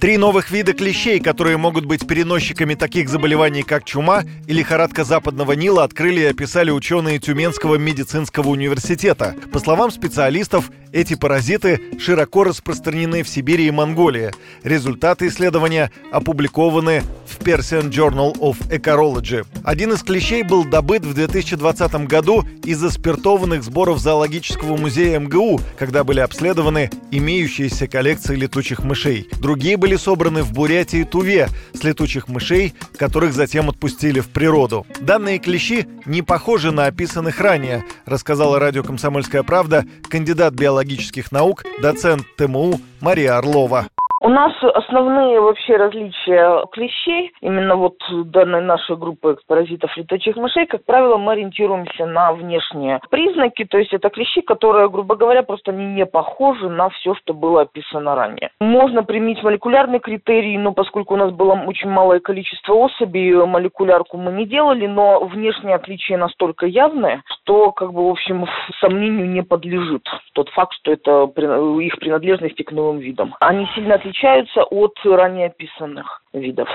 Три новых вида клещей, которые могут быть переносчиками таких заболеваний, как чума и лихорадка западного Нила, открыли и описали ученые Тюменского медицинского университета. По словам специалистов, эти паразиты широко распространены в Сибири и Монголии. Результаты исследования опубликованы в Persian Journal of Ecology. Один из клещей был добыт в 2020 году из заспиртованных сборов зоологического музея МГУ, когда были обследованы имеющиеся коллекции летучих мышей. Другие были собраны в Бурятии и Туве с летучих мышей, которых затем отпустили в природу. Данные клещи не похожи на описанных ранее, рассказала радио «Комсомольская правда» кандидат биологических наук, доцент ТМУ Мария Орлова. У нас основные вообще различия клещей, именно вот данной нашей группы паразитов летучих мышей, как правило, мы ориентируемся на внешние признаки, то есть это клещи, которые, грубо говоря, просто они не похожи на все, что было описано ранее. Можно применить молекулярный критерий, но поскольку у нас было очень малое количество особей, молекулярку мы не делали, но внешние отличия настолько явные, что, как бы, в общем, сомнению не подлежит тот факт, что это их принадлежность к новым видам. Они сильно отличаются отличаются от ранее описанных видов.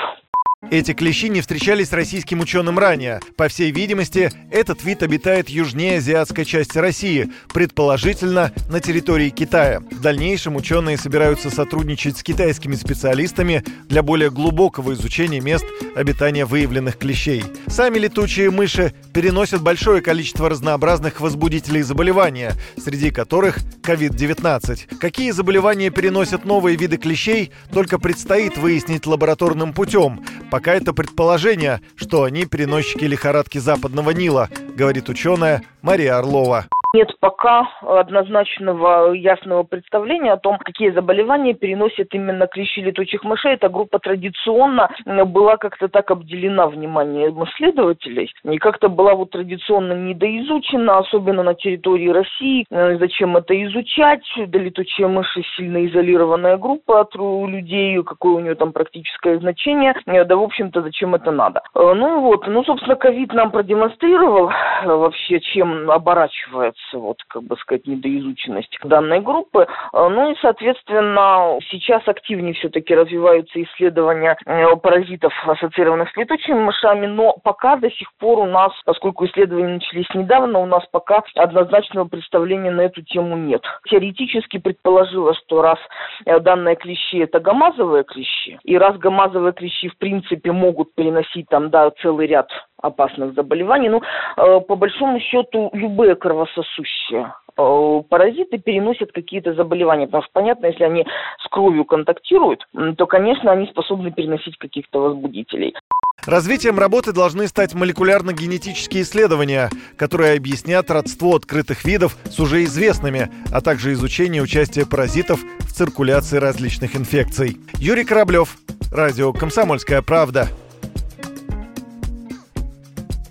Эти клещи не встречались российским ученым ранее. По всей видимости, этот вид обитает южнее азиатской части России, предположительно на территории Китая. В дальнейшем ученые собираются сотрудничать с китайскими специалистами для более глубокого изучения мест обитания выявленных клещей. Сами летучие мыши переносят большое количество разнообразных возбудителей заболевания, среди которых COVID-19. Какие заболевания переносят новые виды клещей, только предстоит выяснить лабораторным путем. Пока это предположение, что они переносчики лихорадки западного Нила, говорит ученая Мария Орлова. Нет пока однозначного ясного представления о том, какие заболевания переносят именно клещи летучих мышей. Эта группа традиционно была как-то так обделена вниманием исследователей и как-то была вот традиционно недоизучена, особенно на территории России. Э, зачем это изучать? Да летучие мыши сильно изолированная группа от людей, какое у нее там практическое значение. Э, да, в общем-то, зачем это надо? Э, ну вот, ну, собственно, ковид нам продемонстрировал вообще, чем оборачивается вот, как бы сказать, недоизученность данной группы. Э, ну и, соответственно, сейчас активнее все-таки развиваются исследования э, паразитов, ассоциированных с летучими мышами, но пока до сих пор у нас, поскольку исследования начались недавно, у нас пока однозначного представления на эту тему нет. Теоретически предположилось, что раз э, данные клещи это гамазовые клещи, и раз гамазовые клещи в принципе могут переносить там, да, целый ряд опасных заболеваний. Ну, э, по большому счету, любые кровососущие э, паразиты переносят какие-то заболевания. Потому что, понятно, если они с кровью контактируют, то, конечно, они способны переносить каких-то возбудителей. Развитием работы должны стать молекулярно-генетические исследования, которые объяснят родство открытых видов с уже известными, а также изучение участия паразитов в циркуляции различных инфекций. Юрий Кораблев, Радио «Комсомольская правда».